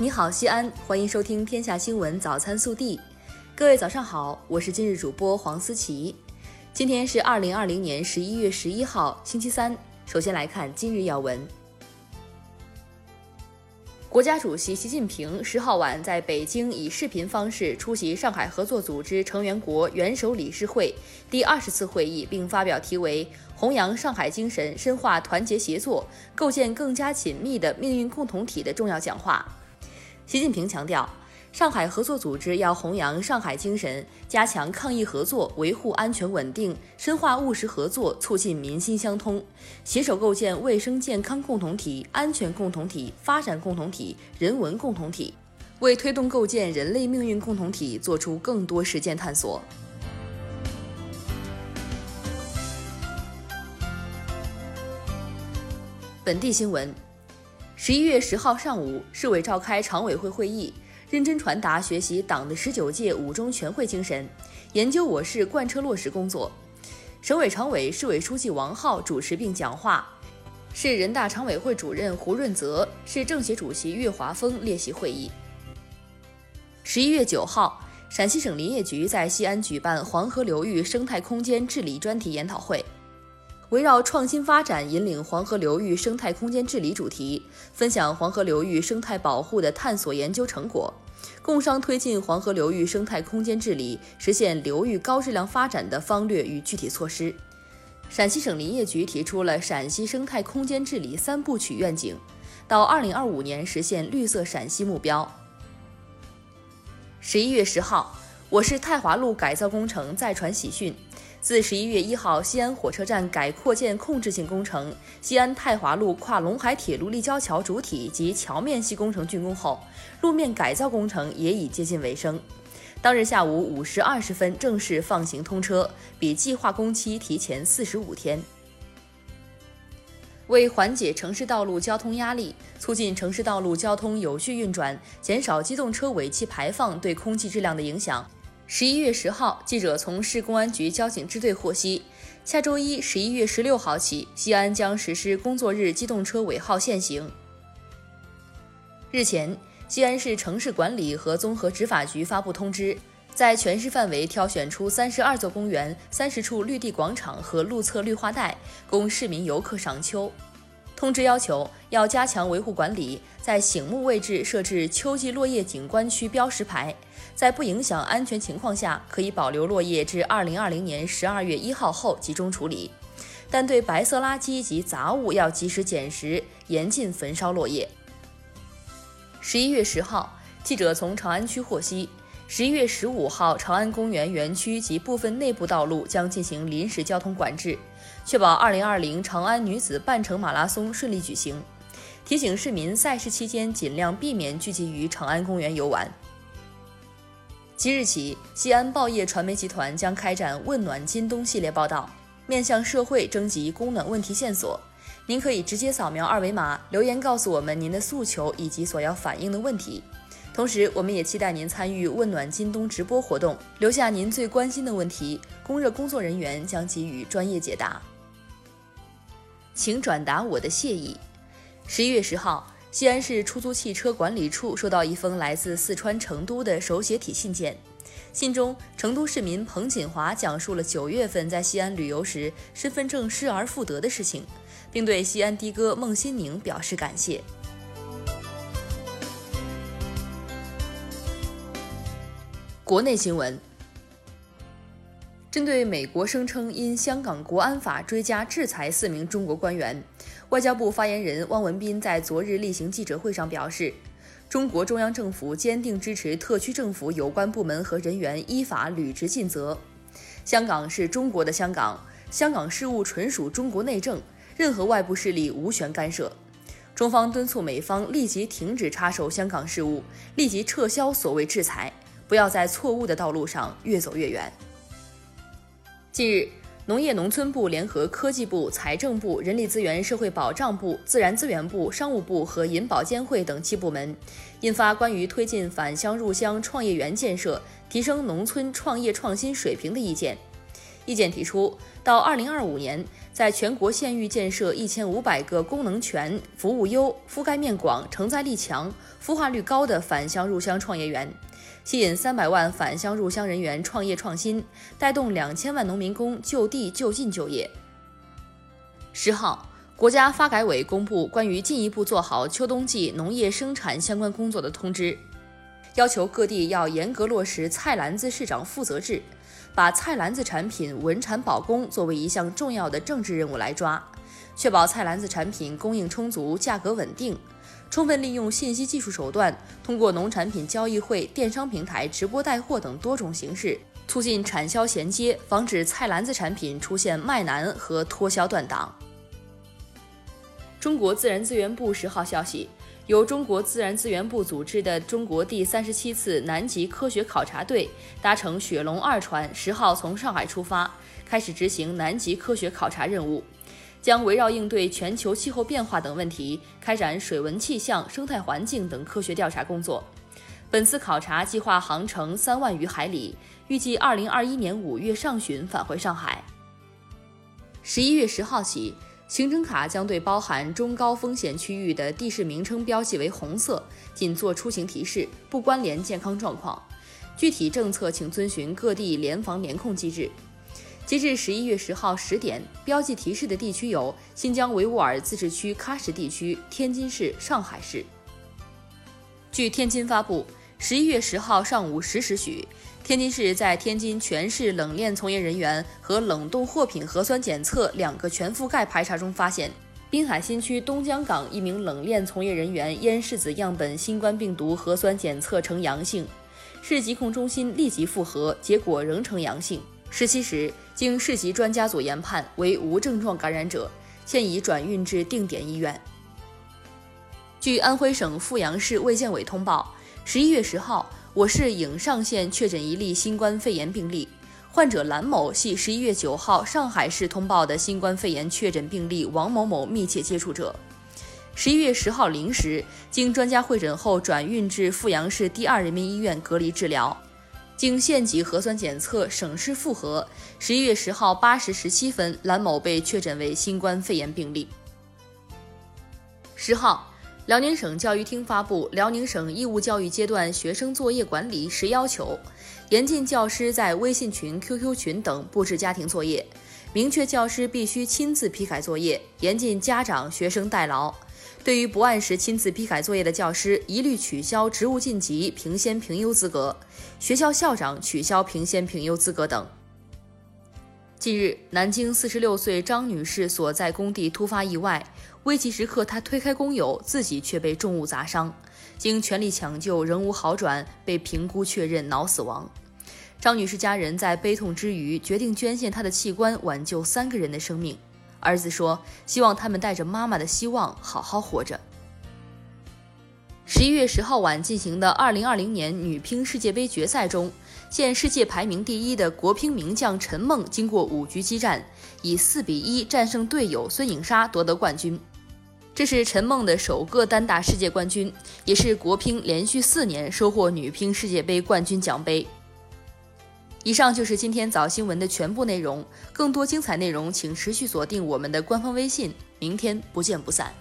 你好，西安，欢迎收听《天下新闻早餐速递》。各位早上好，我是今日主播黄思琪。今天是二零二零年十一月十一号，星期三。首先来看今日要闻。国家主席习近平十号晚在北京以视频方式出席上海合作组织成员国元首理事会第二十次会议，并发表题为《弘扬上海精神，深化团结协作，构建更加紧密的命运共同体》的重要讲话。习近平强调，上海合作组织要弘扬上海精神，加强抗疫合作，维护安全稳定，深化务实合作，促进民心相通，携手构建卫生健康共同体、安全共同体、发展共同体、人文共同体，为推动构建人类命运共同体做出更多实践探索。本地新闻：十一月十号上午，市委召开常委会会议。认真传达学习党的十九届五中全会精神，研究我市贯彻落实工作。省委常委、市委书记王浩主持并讲话，市人大常委会主任胡润泽、市政协主席岳华峰列席会议。十一月九号，陕西省林业局在西安举办黄河流域生态空间治理专题研讨会。围绕创新发展引领黄河流域生态空间治理主题，分享黄河流域生态保护的探索研究成果，共商推进黄河流域生态空间治理实现流域高质量发展的方略与具体措施。陕西省林业局提出了陕西生态空间治理三部曲愿景，到二零二五年实现绿色陕西目标。十一月十号，我市太华路改造工程再传喜讯。自十一月一号西安火车站改扩建控制性工程西安太华路跨陇海铁路立交桥主体及桥面系工程竣工后，路面改造工程也已接近尾声。当日下午五时二十分正式放行通车，比计划工期提前四十五天。为缓解城市道路交通压力，促进城市道路交通有序运转，减少机动车尾气排放对空气质量的影响。十一月十号，记者从市公安局交警支队获悉，下周一十一月十六号起，西安将实施工作日机动车尾号限行。日前，西安市城市管理和综合执法局发布通知，在全市范围挑选出三十二座公园、三十处绿地广场和路侧绿化带，供市民游客赏秋。通知要求，要加强维护管理，在醒目位置设置秋季落叶景观区标识牌。在不影响安全情况下，可以保留落叶至二零二零年十二月一号后集中处理，但对白色垃圾及杂物要及时捡拾，严禁焚烧落叶。十一月十号，记者从长安区获悉，十一月十五号，长安公园园区及部分内部道路将进行临时交通管制，确保二零二零长安女子半程马拉松顺利举行。提醒市民赛事期间尽量避免聚集于长安公园游玩。即日起，西安报业传媒集团将开展“问暖今冬”系列报道，面向社会征集供暖问题线索。您可以直接扫描二维码留言，告诉我们您的诉求以及所要反映的问题。同时，我们也期待您参与“问暖今冬”直播活动，留下您最关心的问题，供热工作人员将给予专业解答。请转达我的谢意。十一月十号。西安市出租汽车管理处收到一封来自四川成都的手写体信件，信中成都市民彭锦华讲述了九月份在西安旅游时身份证失而复得的事情，并对西安的哥孟新宁表示感谢。国内新闻。针对美国声称因香港国安法追加制裁四名中国官员，外交部发言人汪文斌在昨日例行记者会上表示，中国中央政府坚定支持特区政府有关部门和人员依法履职尽责。香港是中国的香港，香港事务纯属中国内政，任何外部势力无权干涉。中方敦促美方立即停止插手香港事务，立即撤销所谓制裁，不要在错误的道路上越走越远。近日，农业农村部联合科技部、财政部、人力资源社会保障部、自然资源部、商务部和银保监会等七部门印发关于推进返乡入乡创业园建设、提升农村创业创新水平的意见。意见提出，到二零二五年，在全国县域建设一千五百个功能全、服务优、覆盖面广、承载力强、孵化率高的返乡入乡创业园，吸引三百万返乡入乡人员创业创新，带动两千万农民工就地就近就业。十号，国家发改委公布关于进一步做好秋冬季农业生产相关工作的通知，要求各地要严格落实菜篮子市长负责制。把菜篮子产品稳产保供作为一项重要的政治任务来抓，确保菜篮子产品供应充足、价格稳定，充分利用信息技术手段，通过农产品交易会、电商平台、直播带货等多种形式，促进产销衔接，防止菜篮子产品出现卖难和脱销断档。中国自然资源部十号消息。由中国自然资源部组织的中国第三十七次南极科学考察队搭乘雪龙二船，十号从上海出发，开始执行南极科学考察任务，将围绕应对全球气候变化等问题，开展水文气象、生态环境等科学调查工作。本次考察计划航程三万余海里，预计二零二一年五月上旬返回上海。十一月十号起。行程卡将对包含中高风险区域的地市名称标记为红色，仅做出行提示，不关联健康状况。具体政策请遵循各地联防联控机制。截至十一月十号十点，标记提示的地区有新疆维吾尔自治区喀什地区、天津市、上海市。据天津发布。十一月十号上午十时许，天津市在天津全市冷链从业人员和冷冻货品核酸检测两个全覆盖排查中发现，滨海新区东江港一名冷链从业人员咽拭子样本新冠病毒核酸检测呈阳性，市疾控中心立即复核，结果仍呈阳性。十七时，经市级专家组研判为无症状感染者，现已转运至定点医院。据安徽省阜阳市卫健委通报。十一月十号，我市颍上县确诊一例新冠肺炎病例，患者兰某系十一月九号上海市通报的新冠肺炎确诊病例王某某密切接触者。十一月十号零时，经专家会诊后转运至阜阳市第二人民医院隔离治疗。经县级核酸检测、省市复核，十一月十号八时十七分，兰某被确诊为新冠肺炎病例。十号。辽宁省教育厅发布《辽宁省义务教育阶段学生作业管理十要求》，严禁教师在微信群、QQ 群等布置家庭作业，明确教师必须亲自批改作业，严禁家长、学生代劳。对于不按时亲自批改作业的教师，一律取消职务晋级、评先评优资格；学校校长取消评先评优资格等。近日，南京四十六岁张女士所在工地突发意外，危急时刻他推开工友，自己却被重物砸伤，经全力抢救仍无好转，被评估确认脑死亡。张女士家人在悲痛之余，决定捐献她的器官，挽救三个人的生命。儿子说：“希望他们带着妈妈的希望，好好活着。”十一月十号晚进行的二零二零年女乒世界杯决赛中。现世界排名第一的国乒名将陈梦，经过五局激战，以四比一战胜队友孙颖莎夺得冠军。这是陈梦的首个单打世界冠军，也是国乒连续四年收获女乒世界杯冠军奖杯。以上就是今天早新闻的全部内容，更多精彩内容请持续锁定我们的官方微信，明天不见不散。